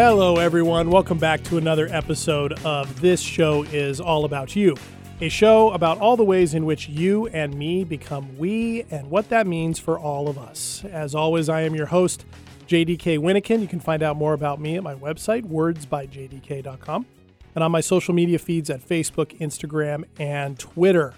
Hello, everyone. Welcome back to another episode of This Show is All About You, a show about all the ways in which you and me become we and what that means for all of us. As always, I am your host, JDK Winnikin. You can find out more about me at my website, wordsbyjdk.com, and on my social media feeds at Facebook, Instagram, and Twitter.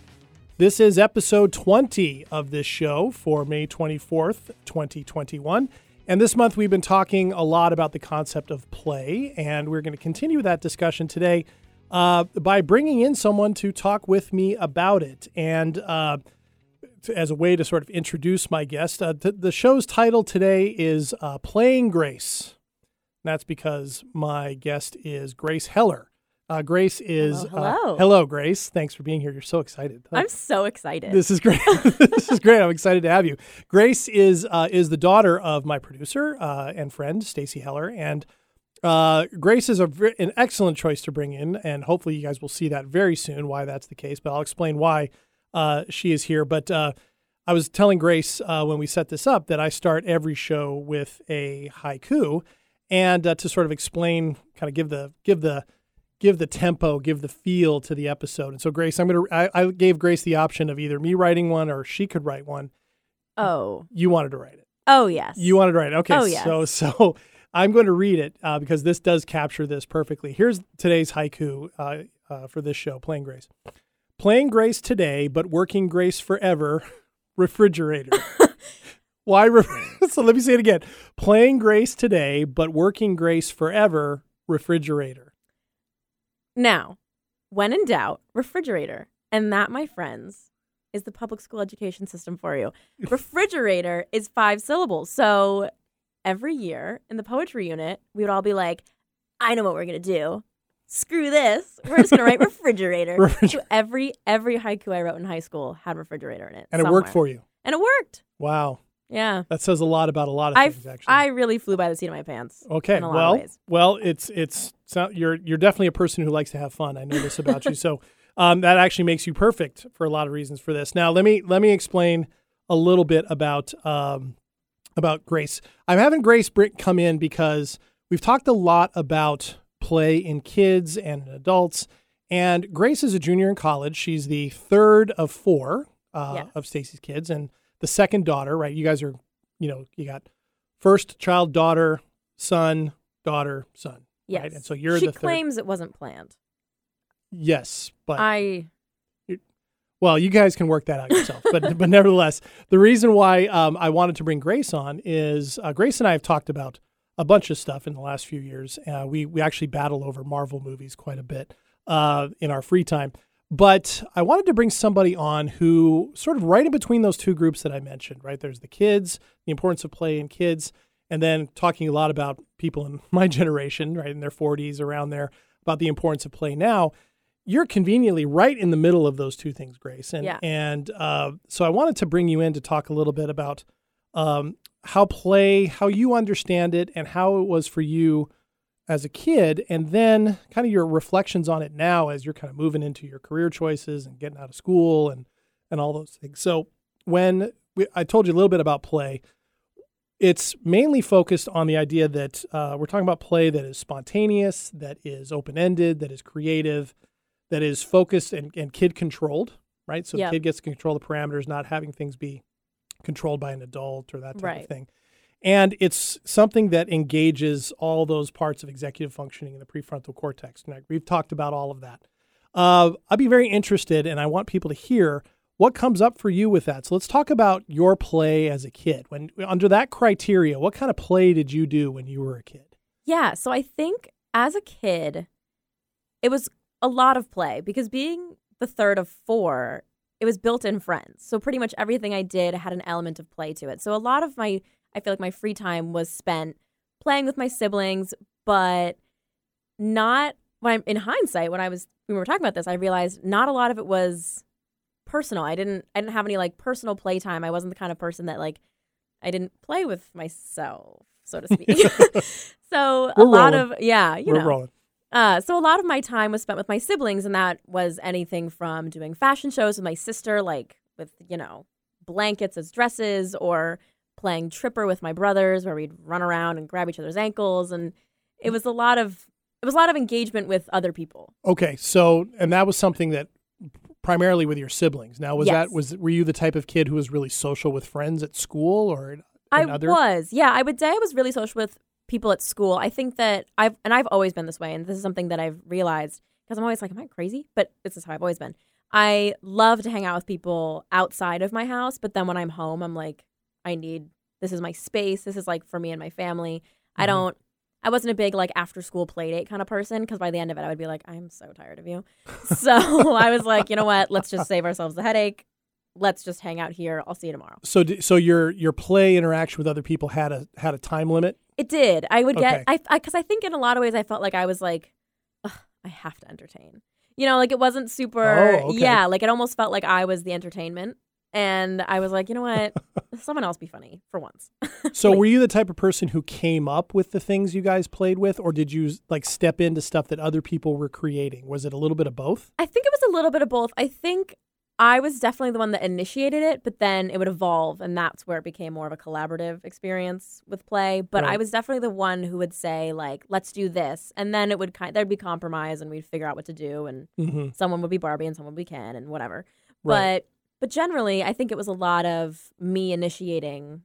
This is episode 20 of this show for May 24th, 2021. And this month, we've been talking a lot about the concept of play, and we're going to continue that discussion today uh, by bringing in someone to talk with me about it. And uh, to, as a way to sort of introduce my guest, uh, th- the show's title today is uh, Playing Grace. And that's because my guest is Grace Heller. Uh, Grace is Hello, uh, hello. hello, Grace. Thanks for being here. You're so excited. I'm so excited. This is great. this is great. I'm excited to have you. Grace is uh, is the daughter of my producer uh, and friend Stacy Heller, and uh, Grace is a, an excellent choice to bring in, and hopefully you guys will see that very soon why that's the case. But I'll explain why uh, she is here. But uh, I was telling Grace uh, when we set this up that I start every show with a haiku, and uh, to sort of explain, kind of give the give the give the tempo, give the feel to the episode. And so, Grace, I'm gonna I, I gave Grace the option of either me writing one or she could write one. oh, You wanted to write it. oh yes. You wanted to write it. Okay. Oh, yes. So so I'm going to read it uh, because this does capture this perfectly. Here's today's haiku uh, uh, for this show, Playing Grace. Playing Grace today, but working Grace forever. Refrigerator. Why? Re- so let me say it again. Playing Grace today, but working Grace forever. Refrigerator. Now, when in doubt, refrigerator, and that, my friends, is the public school education system for you. refrigerator is five syllables, so every year in the poetry unit, we would all be like, "I know what we're gonna do." Screw this. We're just gonna write refrigerator. Refriger- so every every haiku I wrote in high school had refrigerator in it. And it worked for you. And it worked. Wow. Yeah. That says a lot about a lot of I things, actually. I really flew by the seat of my pants. Okay, in a lot well, of ways. well, it's it's so you're you're definitely a person who likes to have fun. I know this about you, so um, that actually makes you perfect for a lot of reasons for this. Now, let me let me explain a little bit about um, about Grace. I'm having Grace Brick come in because we've talked a lot about play in kids and adults, and Grace is a junior in college. She's the third of four uh, Yes. of Stacy's kids, and the second daughter. Right, you guys are, you know, you got first child, daughter, son, daughter, son. Yes. Right? And so you're she the third. claims it wasn't planned. Yes, but I well, you guys can work that out yourself. but but nevertheless, the reason why um, I wanted to bring Grace on is uh, Grace and I have talked about a bunch of stuff in the last few years. Uh, we we actually battle over Marvel movies quite a bit uh, in our free time. But I wanted to bring somebody on who sort of right in between those two groups that I mentioned. Right, there's the kids, the importance of play in kids, and then talking a lot about people in my generation, right, in their 40s, around there, about the importance of play now you're conveniently right in the middle of those two things, Grace. And Yeah. and uh, so I wanted to bring you in to talk a little bit about um, how play, how you understand it, and how it was for you as a kid, and then kind of your reflections on it now as you're kind of moving into your career choices and getting out of school and and all those things. So when we, I told you a little bit about play, it's mainly focused on the idea that uh, we're talking about play that is spontaneous, that is open ended, that is creative, that is focused and, and kid controlled, right? So the kid gets to control the parameters, not having things be controlled by an adult or that type Right. of thing. And it's something that engages all those parts of executive functioning in the prefrontal cortex. Now, we've talked about all of that. Uh, I'd be very interested, and I want people to hear what comes up for you with that. So let's talk about your play as a kid. When under that criteria, what kind of play did you do when you were a kid? yeah, so I think as a kid it was a lot of play because being the third of four, it was built in friends. So pretty much everything I did had an element of play to it. So a lot of my I feel like my free time was spent playing with my siblings, but not when I'm in hindsight, when I was when we were talking about this, I realized not a lot of it was personal. I didn't I didn't have any like personal playtime. I wasn't the kind of person that like I didn't play with myself, so to speak. so We're a lot rolling. of yeah, you we're know. rolling. Uh, so a lot of my time was spent with my siblings, and that was anything from doing fashion shows with my sister, like with you know blankets as dresses, or playing tripper with my brothers, where we'd run around and grab each other's ankles, and it was a lot of it was a lot of engagement with other people. Okay, so and that was something that primarily with your siblings. Now, was Yes. that was were you the type of kid who was really social with friends at school or I other? was, yeah. I would say I was really social with people at school. I think that I've and I've always been this way, and this is something that I've realized because I'm always like, am I crazy? But this is how I've always been. I love to hang out with people outside of my house, but then when I'm home, I'm like, I need this is my space. This is like for me and my family. I Mhm. don't. I wasn't a big like after school play date kind of person because by the end of it, I would be like, I'm so tired of you. so I was like, you know what? Let's just save ourselves the headache. Let's just hang out here. I'll see you tomorrow. So, d- so your your play interaction with other people had a had a time limit. It did. I would Okay. get I because I, think in a lot of ways I felt like I was like, Ugh, I have to entertain. You know, like it wasn't super. Oh, okay. Yeah, like it almost felt like I was the entertainment, and I was like, you know what, someone else be funny for once. So, Wait. were you the type of person who came up with the things you guys played with, or did you like step into stuff that other people were creating? Was it a little bit of both? I think it was a little bit of both. I think I was definitely the one that initiated it, but then it would evolve, and that's where it became more of a collaborative experience with play. But I was definitely the one who would say like, "Let's do this," and then it would kind there'd be compromise, and we'd figure out what to do, and Mm-hmm. someone would be Barbie and someone would be Ken and whatever. Right. But but generally, I think it was a lot of me initiating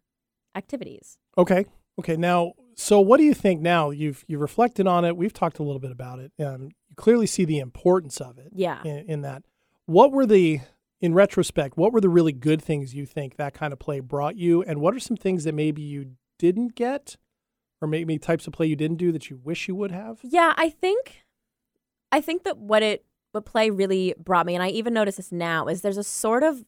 activities. Okay. Okay. Now, so what do you think now? You've you've reflected on it. We've talked a little bit about it. Um, you clearly see the importance of it Yeah. in, in that. What were the in retrospect? What were the really good things you think that kind of play brought you, and what are some things that maybe you didn't get, or maybe types of play you didn't do that you wish you would have? Yeah, I think I think that what it what play really brought me, and I even notice this now, is there's a sort of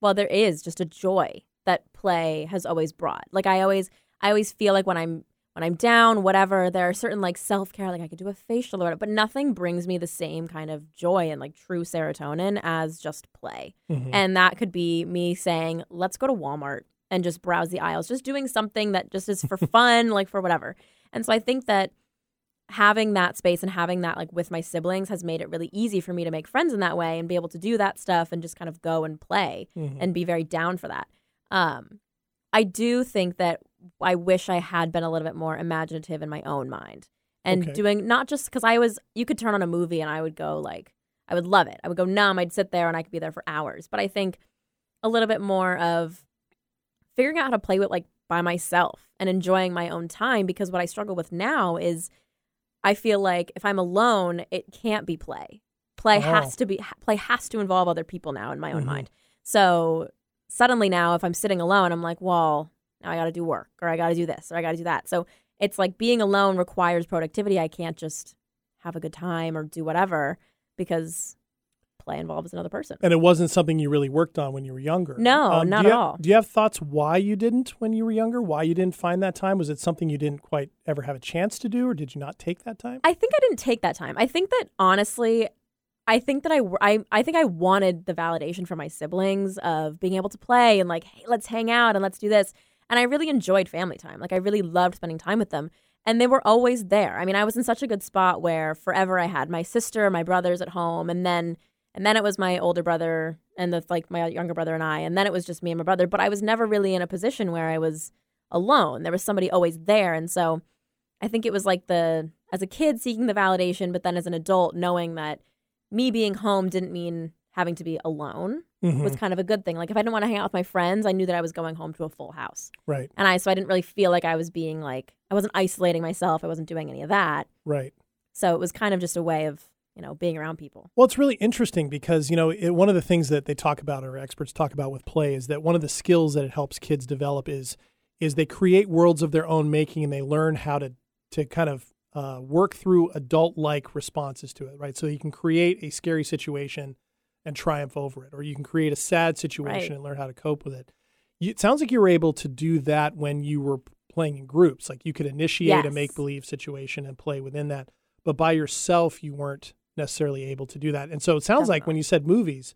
well, there is just a joy that play has always brought. Like I always I always feel like when I'm when I'm down, whatever, there are certain like self care, like I could do a facial or whatever, but nothing brings me the same kind of joy and like true serotonin as just play. Mhm. And that could be me saying, let's go to Walmart and just browse the aisles, just doing something that just is for fun, like for whatever. And so I think that having that space and having that like with my siblings has made it really easy for me to make friends in that way and be able to do that stuff and just kind of go and play Mhm. and be very down for that. Um, I do think that I wish I had been a little bit more imaginative in my own mind and Okay. doing not just because I was, you could turn on a movie and I would go like, I would love it. I would go numb. I'd sit there and I could be there for hours. But I think a little bit more of figuring out how to play with like by myself and enjoying my own time because what I struggle with now is I feel like if I'm alone, it can't be play. Play Oh. has to be play has to involve other people now in my own Mhm. mind. So suddenly now if I'm sitting alone, I'm like, well, now I got to do work or I got to do this or I got to do that. So it's like being alone requires productivity. I can't just have a good time or do whatever because play involves another person. And it wasn't something you really worked on when you were younger. Um, No, do not at have- all. Do you have thoughts why you didn't when you were younger? Why you didn't find that time? Was it something you didn't quite ever have a chance to do, or did you not take that time? I think I didn't take that time. I think that honestly, I think that I, I, I think I wanted the validation from my siblings of being able to play and like, hey, let's hang out and let's do this. And I really enjoyed family time. Like I really loved spending time with them. And they were always there. I mean, I was in such a good spot where forever I had my sister, my brothers at home, and then and then it was my older brother and the like my younger brother and I, and then it was just me and my brother. But I was never really in a position where I was alone. There was somebody always there. And so I think it was like the as a kid seeking the validation, but then as an adult knowing that me being home didn't mean having to be alone Mhm. was kind of a good thing. Like if I didn't want to hang out with my friends, I knew that I was going home to a full house. Right, And I so I didn't really feel like I was being like I wasn't isolating myself. I wasn't doing any of that. right. So it was kind of just a way of, you know, being around people. Well, it's really interesting because you know it, one of the things that they talk about or experts talk about with play is that one of the skills that it helps kids develop is is they create worlds of their own making and they learn how to to kind of uh, work through adult like responses to it. Right, so you can create a scary situation and triumph over it, or you can create a sad situation Right. and learn how to cope with it. You, it sounds like you were able to do that when you were playing in groups. Like you could initiate a make believe situation and play within that, but by yourself you weren't necessarily able to do that. And so it sounds like when you said movies,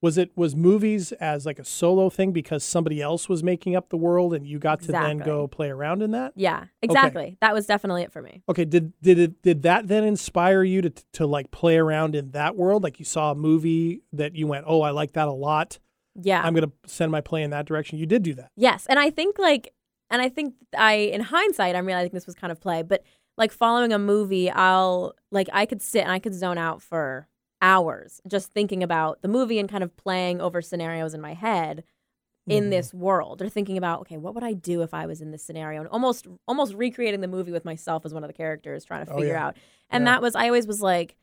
was it was movies as like a solo thing because somebody else was making up the world and you got to then go play around in that? Yeah, exactly. That was definitely it for me. Okay, did did it did that then inspire you to to like play around in that world? Like you saw a movie that you went, "Oh, I like that a lot. Yeah. I'm going to send my play in that direction." You did do that. Yes, and I think like, and I think I, in hindsight, I'm realizing this was kind of play, but like following a movie, I'll like I could sit and I could zone out for hours just thinking about the movie and kind of playing over scenarios in my head in Mhm. this world or thinking about okay what would i do if i was in this scenario and almost almost recreating the movie with myself as one of the characters trying to Oh, figure yeah. out and Yeah. that was i always was like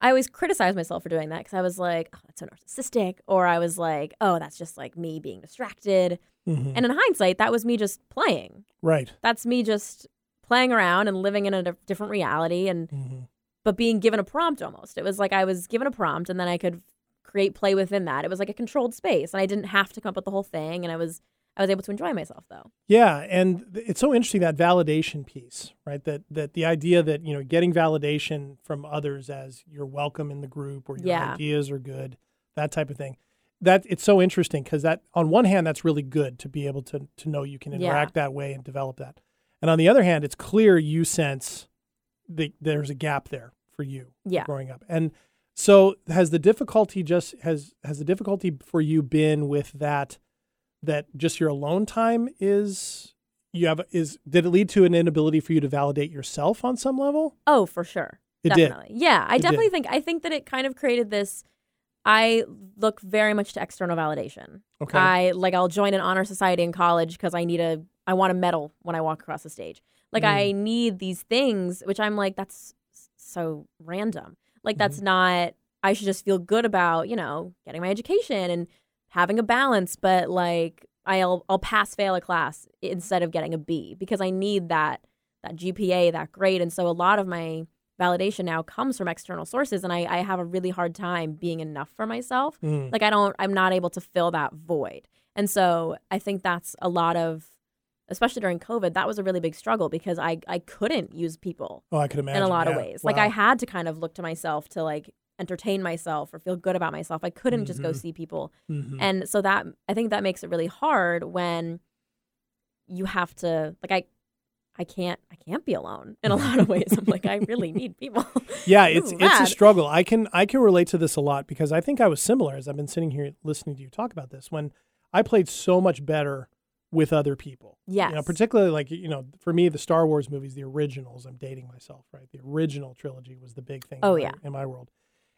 i always criticized myself for doing that because i was like oh that's so narcissistic or i was like oh that's just like me being distracted Mhm. and in hindsight that was me just playing right. that's me just playing around and living in a different reality and Mhm. but being given a prompt almost. It was like I was given a prompt and then I could create play within that. It was like a controlled space and I didn't have to come up with the whole thing and I was I was able to enjoy myself though. Yeah, and it's so interesting that validation piece, right? That that the idea that you know getting validation from others as you're welcome in the group or your Yeah. ideas are good, that type of thing. That it's so interesting because that on one hand that's really good to be able to to know you can Yeah. interact that way and develop that, and on the other hand, it's clear you sense that there's a gap there for you Yeah. growing up, and so has the difficulty just has has the difficulty for you been with that that just your alone time is you have is did it lead to an inability for you to validate yourself on some level? Oh, for sure. It did. Yeah, I It definitely did. think I think that it kind of created this I look very much to external validation. Okay. I like I'll join an honor society in college because I need a I want a medal when I walk across the stage. Like Mm. I need these things, which I'm like that's so random. Like Mm-hmm. that's not. I should just feel good about you know getting my education and having a balance. But like I'll I'll pass fail a class instead of getting a B because I need that that GPA that grade. And so a lot of my validation now comes from external sources, and I I have a really hard time being enough for myself Mm. like i don't i'm not able to fill that void and so i think that's a lot of especially during covid that was a really big struggle because i i couldn't use people Oh, I could imagine. in a lot of yeah. ways like i had to kind of look to myself to like entertain myself or feel good about myself i couldn't just go Mhm. see people Mhm. and so that i think that makes it really hard when you have to like i i can't i can't be alone in a lot of ways i'm like i really need people yeah, it's it's a struggle. I can I can relate to this a lot because I think I was similar as I've been sitting here listening to you talk about this when I played so much better with other people. yes You know, particularly like you know, for me, the Star Wars movies, the originals. I'm dating myself, right? The original trilogy was the big thing. Oh, in my- yeah. in my world.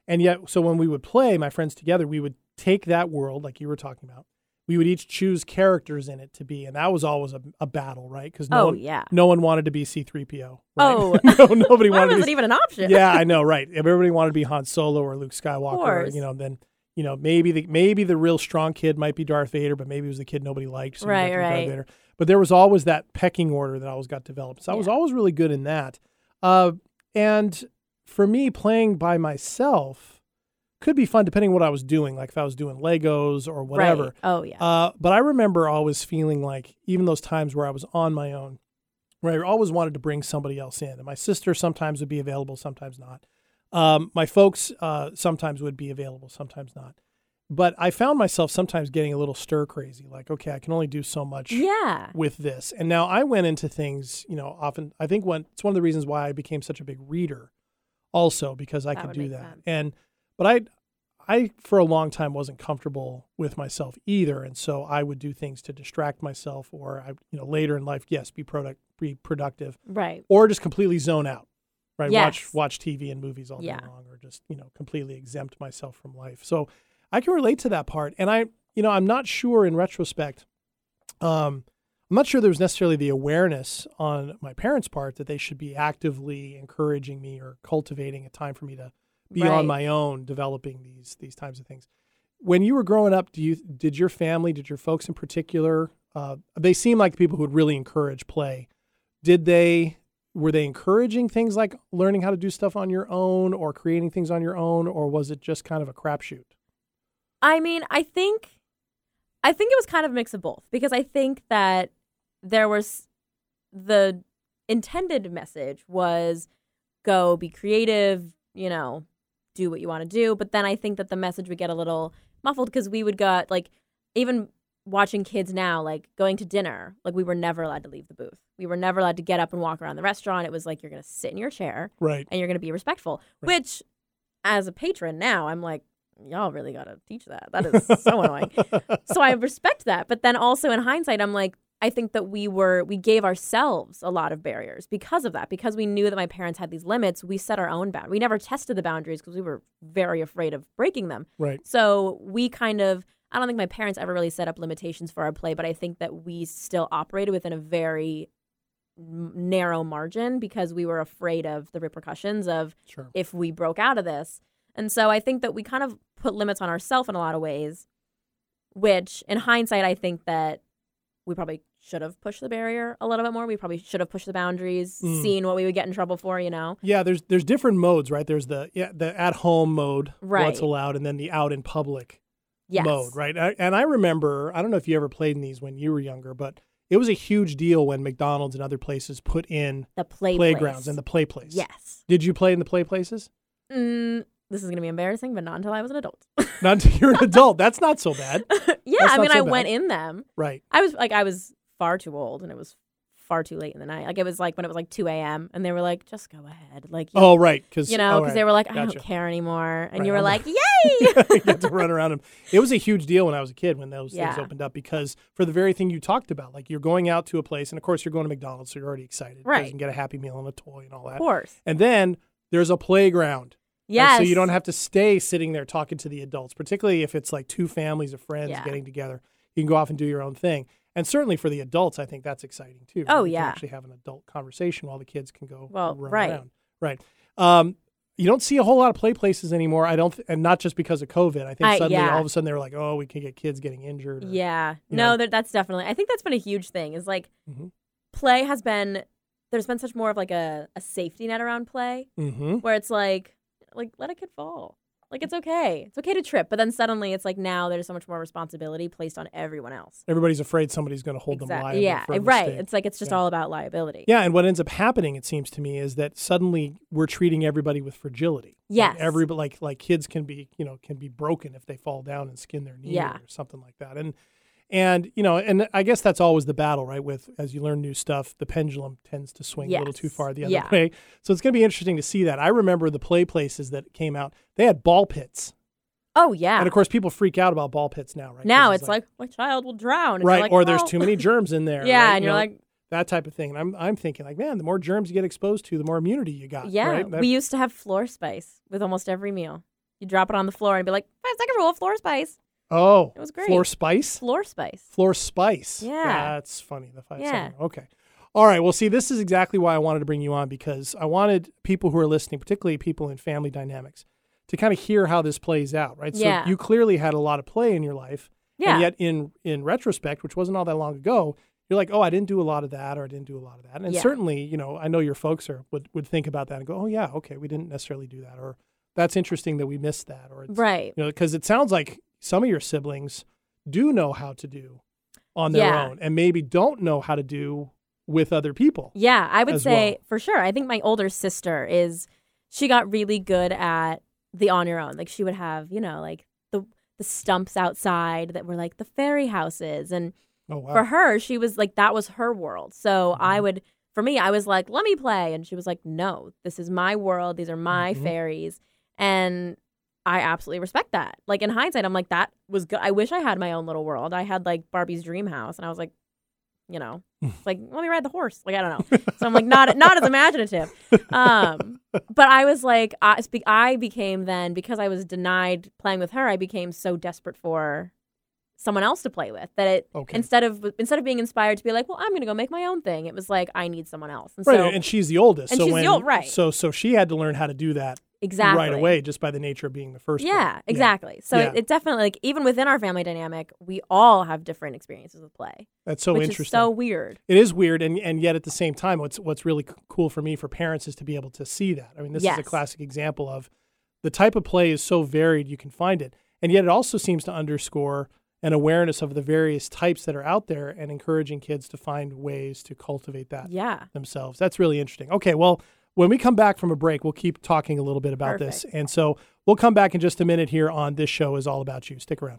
And yet, so when we would play, my friends together, we would take that world, like you were talking about. We would each choose characters in it to be, and that was always a, a battle, right? Because no oh one, yeah no one wanted to be C-3PO. Right? Oh. no, nobody why wanted to was be it even an option yeah, I know, right. Everybody wanted to be Han Solo or Luke Skywalker. course. You know, then you know maybe the maybe the real strong kid might be Darth Vader, but maybe it was the kid nobody liked. So Right, right. Vader. But there was always that pecking order that always got developed. So I was always really good in that. Uh, and for me, playing by myself could be fun depending on what I was doing. Like if I was doing Legos or whatever. Right. Oh yeah. Uh, but I remember always feeling like even those times where I was on my own, where I always wanted to bring somebody else in. And my sister sometimes would be available, sometimes not. Um, my folks uh, sometimes would be available, sometimes not. But I found myself sometimes getting a little stir crazy, like, okay, I can only do so much yeah. with this. And now I went into things, you know, often. I think one it's one of the reasons why I became such a big reader, also because I That could do that. sense. And but I, I for a long time wasn't comfortable with myself either, and so I would do things to distract myself, or I, you know, later in life, yes, be product, be productive, Right. or just completely zone out, right? Watch watch TV and movies all Yeah. day long, or just you know completely exempt myself from life. So I can relate to that part, and I, you know, I'm not sure in retrospect. Um, I'm not sure there was necessarily the awareness on my parents' part that they should be actively encouraging me or cultivating a time for me to be Right. on my own, developing these these types of things. When you were growing up, do you did your family, did your folks in particular, uh, they seem like the people who would really encourage play. Did they were they encouraging things like learning how to do stuff on your own or creating things on your own, or was it just kind of a crapshoot? I mean, I think I think it was kind of a mix of both because I think that there was the intended message was go be creative, you know, do what you want to do, but then I think that the message would get a little muffled because we would go like even watching kids now like going to dinner, like we were never allowed to leave the booth. We were never allowed to get up and walk around the restaurant. It was like you're going to sit in your chair Right. and you're going to be respectful. Right. Which, as a patron now, I'm like, y'all really got to teach that. That is so annoying. So I respect that, but then also in hindsight, I'm like, I think that we were we gave ourselves a lot of barriers because of that. Because we knew that my parents had these limits, we set our own bound. We never tested the boundaries because we were very afraid of breaking them. Right. So we kind of I don't think my parents ever really set up limitations for our play, but I think that we still operated within a very narrow margin because we were afraid of the repercussions of Sure. if we broke out of this. And so I think that we kind of put limits on ourselves in a lot of ways, which in hindsight, I think that we probably should have pushed the barrier a little bit more. We probably should have pushed the boundaries, Mm. seen what we would get in trouble for, you know? Yeah, there's there's different modes, right? There's the yeah, the at home mode, Right. what's allowed, and then the out in public Yes. mode, right? And I remember, I don't know if you ever played in these when you were younger, but it was a huge deal when McDonald's and other places put in The play playgrounds place. and the play place. Yes. Did you play in the play places? Mm, this is going to be embarrassing, but not until I was an adult. Not until you're an adult. That's not so bad. yeah, That's I mean, so I bad. went in them. Right. I was like, I was far too old, and it was far too late in the night. Like it was like when it was like 2 a.m. and they were like, just go ahead, like you, Oh, right. Because you know, because they were like, I Gotcha. don't care anymore, and Right, you were I'm like, yay! you had to run around them. It was a huge deal when I was a kid when those things opened up because for the very thing you talked about, like you're going out to a place, and of course you're going to McDonald's, so you're already excited. Right. You can get a Happy Meal and a toy and all that. of course, And then there's a playground. right? yes. So you don't have to stay sitting there talking to the adults, particularly if it's like two families of friends Yeah. getting together. You can go off and do your own thing. And certainly for the adults, I think that's exciting too. Oh, yeah. actually have an adult conversation while the kids can go Well, run right. around. Right. Um, you don't see a whole lot of play places anymore. I don't, th- and not just because of COVID. I think I- suddenly, yeah. all of a sudden, they were like, "Oh, we can get kids getting injured." or- Yeah. No, that that's definitely. I think that's been a huge thing. Is like Mhm. play has been. There's been such more of like a, a safety net around play Mm-hmm. where it's like like let a kid fall. Like it's okay. It's okay to trip, but then suddenly it's like now there's so much more responsibility placed on everyone else. Everybody's afraid somebody's going to hold them liable. Yeah. right. mistake. It's like it's just Yeah. all about liability. Yeah, and what ends up happening, it seems to me, is that suddenly we're treating everybody with fragility. Yes. like every like like kids can be you know can be broken if they fall down and skin their knee Yeah. or something like that. And and you know, and I guess that's always the battle, right? With as you learn new stuff, the pendulum tends to swing a little too far the other Yeah. way. So it's going to be interesting to see that. I remember the play places that came out; they had ball pits, Oh yeah. and of course, people freak out about ball pits now, right? now it's like, my child will drown. And right, like, or there's too many germs in there. Yeah, right? and You you're know, like, that type of thing. And I'm I'm thinking like, man, the more germs you get exposed to, the more immunity you got. yeah. right? That- We used to have floor spice with almost every meal. You drop it on the floor and be like, five second rule, of floor spice. Oh, It was great. Floor spice. Floor spice. Floor spice. Yeah. that's funny. The five Yeah. second. Okay. All right. Well, see, this is exactly why I wanted to bring you on because I wanted people who are listening, particularly people in family dynamics, to kind of hear how this plays out, right? Yeah. So you clearly had a lot of play in your life, Yeah. and yet in in retrospect, which wasn't all that long ago, you're like, oh, I didn't do a lot of that, or I didn't do a lot of that, and Yeah. certainly, you know, I know your folks are would would think about that and go, oh yeah, okay, we didn't necessarily do that, or that's interesting that we missed that, or it's, right. you know, because it sounds like some of your siblings do know how to do on their Yeah. own, and maybe don't know how to do with other people. Yeah, I would say well. for sure. I think my older sister is she got really good at the on your own. Like she would have, you know, like the the stumps outside that were like the fairy houses and Oh wow! for her she was like that was her world. So I Mhm. would for me I was like, "Let me play." And she was like, "No, this is my world. These are my Mhm. fairies." And I absolutely respect that. Like in hindsight, I'm like, that was good. I wish I had my own little world. I had like Barbie's dream house, and I was like, you know, it's like let me ride the horse. Like I don't know. So I'm like not not as imaginative. Um, but I was like, I, I became then because I was denied playing with her. I became so desperate for someone else to play with that it Okay. instead of instead of being inspired to be like, well, I'm gonna go make my own thing. It was like I need someone else. And right, so and she's the oldest, and so she's the when, old- right. So so she had to learn how to do that exactly right away, just by the nature of being the first. one. Yeah, exactly. So Yeah. It, it definitely like even within our family dynamic, we all have different experiences with play, That's so interesting. so weird. It is weird, and, and yet at the same time, what's what's really c- cool for me for parents is to be able to see that. I mean, this is a classic example of the type of play is so varied you can find it, and yet it also seems to underscore an awareness of the various types that are out there and encouraging kids to find ways to cultivate that Yeah. themselves. That's really interesting. Okay, well, when we come back from a break, we'll keep talking a little bit about this, and so we'll come back in just a minute here on this show is all about you. Stick around.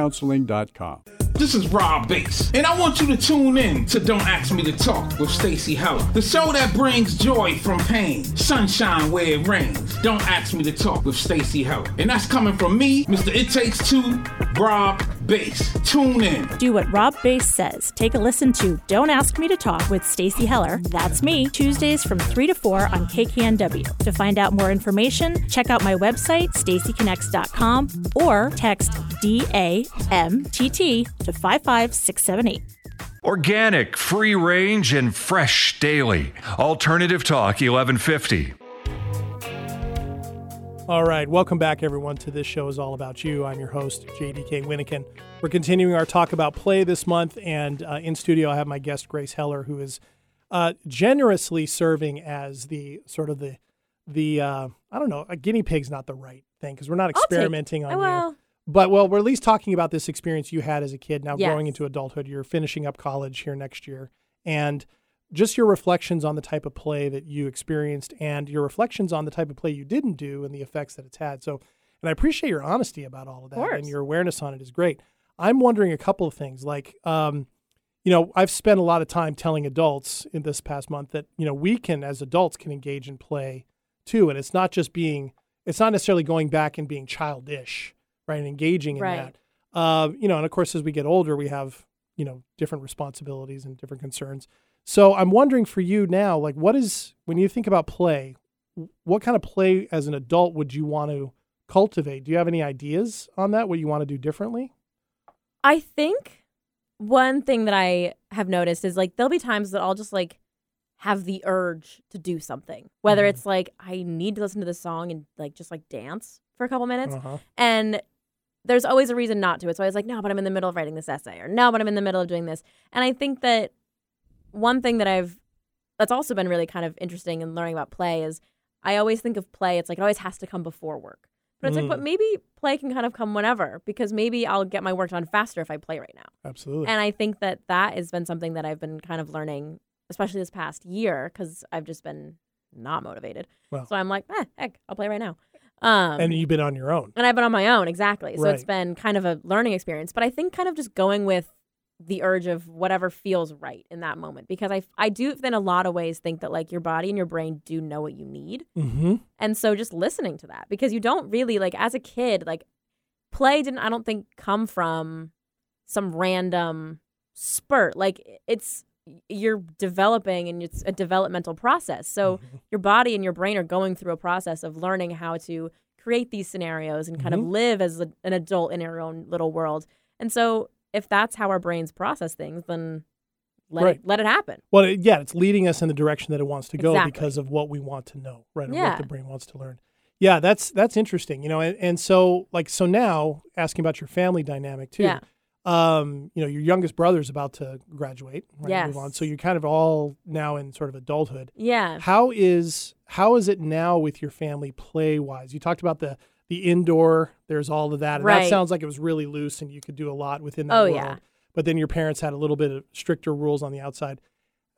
counseling.com. This is Rob Base, and I want you to tune in to Don't Ask Me to Talk with Stacy Heller, the show that brings joy from pain, sunshine where it rains. Don't Ask Me to Talk with Stacy Heller, and that's coming from me, Mr. It Takes Two, Rob Base. Tune in. Do what Rob Base says. Take a listen to Don't Ask Me to Talk with Stacy Heller. That's me. Tuesdays from 3 to 4 on KKNW. To find out more information, check out my website, stacyconnects.com, or text DAMTT to 55678. Organic, free range, and fresh daily. Alternative Talk 1150. All right, welcome back, everyone, to this show is all about you. I'm your host, JDK Winnikin. We're continuing our talk about play this month, and uh, in studio I have my guest Grace Heller, who is uh, generously serving as the sort of the the uh, I don't know, a guinea pig's not the right thing because we're not experimenting take, on well, you. But well, we're at least talking about this experience you had as a kid. Now Yes. growing into adulthood, you're finishing up college here next year, and just your reflections on the type of play that you experienced and your reflections on the type of play you didn't do and the effects that it's had. So, and I appreciate your honesty about all of that course. and your awareness on it is great. I'm wondering a couple of things like, um, you know, I've spent a lot of time telling adults in this past month that, you know, we can, as adults, can engage in play too. And it's not just being, it's not necessarily going back and being childish, right? And engaging in Right. that. Uh, you know, and of course, as we get older, we have, you know, different responsibilities and different concerns. So I'm wondering for you now, like, what is, when you think about play, what kind of play as an adult would you want to cultivate? Do you have any ideas on that? What you want to do differently? I think one thing that I have noticed is like there'll be times that I'll just like have the urge to do something. Whether Mhm. it's like I need to listen to this song and like just like dance for a couple minutes. Uh-huh. And there's always a reason not to. It's always like, no, but I'm in the middle of writing this essay, or no, but I'm in the middle of doing this. And I think that one thing that I've that's also been really kind of interesting in learning about play is I always think of play, it's like it always has to come before work. But it's like, Mm. but maybe play can kind of come whenever because maybe I'll get my work done faster if I play right now. Absolutely. And I think that that has been something that I've been kind of learning, especially this past year, because I've just been not motivated. Well. so I'm like, eh, heck, I'll play right now. Um, and you've been on your own. and I've been on my own, exactly. So it's been kind of a learning experience. But I think kind of just going with the urge of whatever feels right in that moment, because I I do in a lot of ways think that like your body and your brain do know what you need, Mm-hmm. and so just listening to that because you don't really like as a kid like play didn't I don't think come from some random spurt like it's you're developing and it's a developmental process so Mm-hmm. your body and your brain are going through a process of learning how to create these scenarios and kind of Mhm. live as a, an adult in your own little world and so if that's how our brains process things then let Right. it let it happen Well, it- yeah, it's leading us in the direction that it wants to go Exactly. because of what we want to know, right? Or Yeah. what the brain wants to learn. Yeah, that's that's interesting, you know. And, and so, like, so now asking about your family dynamic too. Yeah. Um, you know, your youngest brother's about to graduate, right? Move on. So you're kind of all now in sort of adulthood. yeah How is how is it now with your family play wise? You talked about the the indoor. There's all of that. And That sounds like it was really loose, and you could do a lot within that Oh, world. yeah. But then your parents had a little bit of stricter rules on the outside.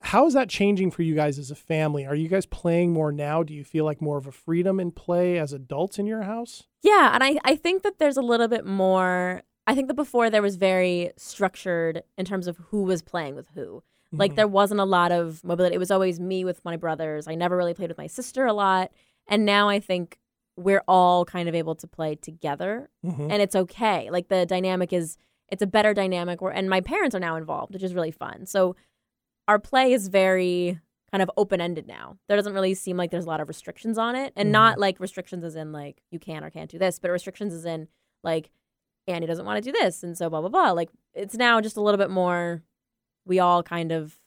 How is that changing for you guys as a family? Are you guys playing more now? Do you feel like more of a freedom in play as adults in your house? Yeah, and I, I think that there's a little bit more. I think that before there was very structured in terms of who was playing with who. Like Mhm. there wasn't a lot of mobility. It was always me with my brothers. I never really played with my sister a lot. And now I think we're all kind of able to play together Mhm. and it's okay. Like the dynamic is it's a better dynamic where and my parents are now involved, which is really fun. So our play is very kind of open ended now. There doesn't really seem like there's a lot of restrictions on it. And not like restrictions as in like you can or can't do this, but restrictions as in like Annie doesn't want to do this and so blah blah blah. Like it's now just a little bit more we all kind of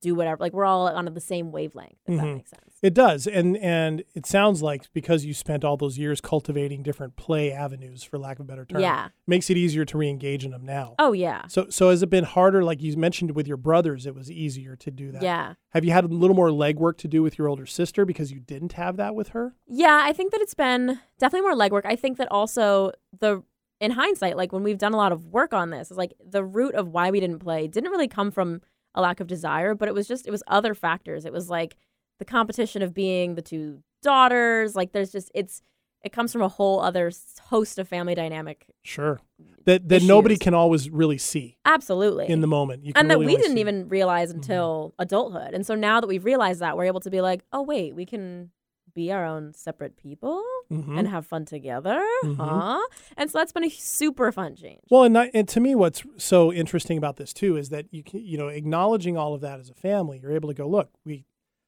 do whatever. Like we're all on the same wavelength. If that Mhm. makes sense. It does, and and it sounds like because you spent all those years cultivating different play avenues, for lack of a better term, Yeah. makes it easier to re-engage in them now. Oh yeah. So so has it been harder? Like you mentioned with your brothers, it was easier to do that. Yeah. Have you had a little more legwork to do with your older sister because you didn't have that with her? Yeah, I think that it's been definitely more legwork. I think that also the in hindsight, like when we've done a lot of work on this, is like the root of why we didn't play didn't really come from a lack of desire, but it was just it was other factors. It was like the competition of being the two daughters. Like there's just it's it comes from a whole other host of family dynamic. Sure. That that nobody can always really see Absolutely. in the moment. And that really we didn't see- even realize mm-hmm. until adulthood. And so now that we've realized that, we're able to be like, oh wait, we can be our own separate people Mhm. and have fun together, Mhm. huh? And so that's been a super fun change. Well, and, I, and to me, what's so interesting about this too is that you can, you know, acknowledging all of that as a family, you're able to go, look, we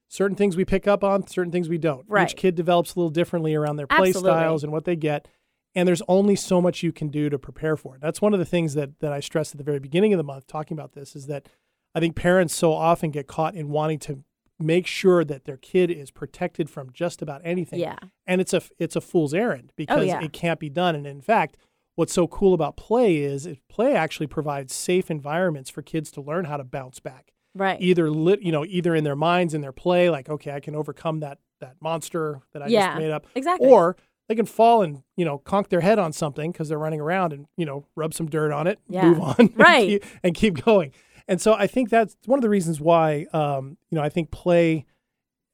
certain things we pick up on, certain things we don't. Right. Each kid develops a little differently around their play Absolutely. styles and what they get, and there's only so much you can do to prepare for it. That's one of the things that that I stressed at the very beginning of the month, talking about this, is that I think parents so often get caught in wanting to make sure that their kid is protected from just about anything Yeah. and it's a it's a fool's errand oh, because Oh, yeah. it can't be done. And in fact, what's so cool about play is it, play actually provides safe environments for kids to learn how to bounce back. Right. Either lit, you know, either in their minds in their play, like okay, I can overcome that that monster that I Yeah, just made up, exactly. or they can fall and you know conk their head on something because they're running around and you know rub some dirt on it, Yeah. move on, and Right. keep- and keep going. And so I think that's one of the reasons why um, you know I think play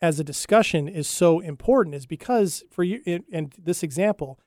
as a discussion is so important is because for you and this example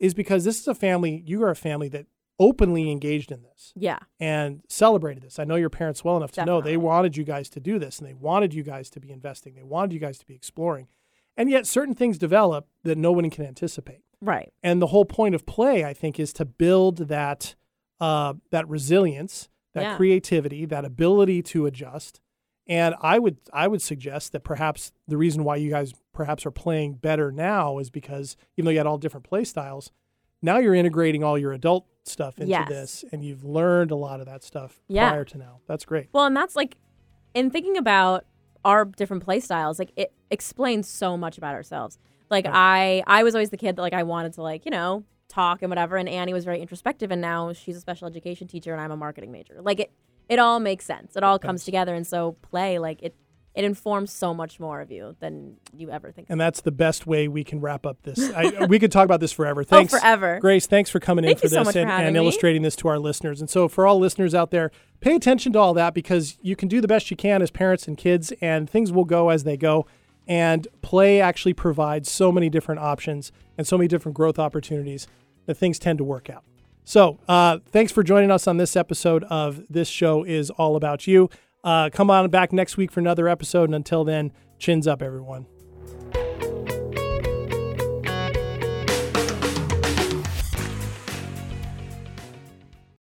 is because this is a family you are a family that openly engaged in this yeah. and celebrated this. I know your parents well enough to know they wanted you guys to do this and they wanted you guys to be investing. They wanted you guys to be exploring. And yet certain things develop that no one can anticipate. Right. And the whole point of play, I think, is to build that uh, that resilience, that Yeah. creativity, that ability to adjust. And I would I would suggest that perhaps the reason why you guys perhaps are playing better now is because even though you had all different play styles, now you're integrating all your adult stuff into Yes. this, and you've learned a lot of that stuff Yeah. prior to now. That's great. Well, and that's like in thinking about our different play styles, like it explains so much about ourselves. Like I I was always the kid that like I wanted to like, you know, talk and whatever and Annie was very introspective and now she's a special education teacher and I'm a marketing major. Like it it all makes sense. It all comes together and so play like it it informs so much more of you than you ever think. And that's the best way we can wrap up this. I, we could talk about this forever. Oh, thanks, Oh, forever. Grace. Thanks for coming Thank in for you so this much for and, illustrating this to our listeners. And so, for all listeners out there, pay attention to all that because you can do the best you can as parents and kids, and things will go as they go. And play actually provides so many different options and so many different growth opportunities that things tend to work out. So, uh, thanks for joining us on this episode of This Show is All About You. Uh, come on back next week for another episode. And until then, chins up, everyone.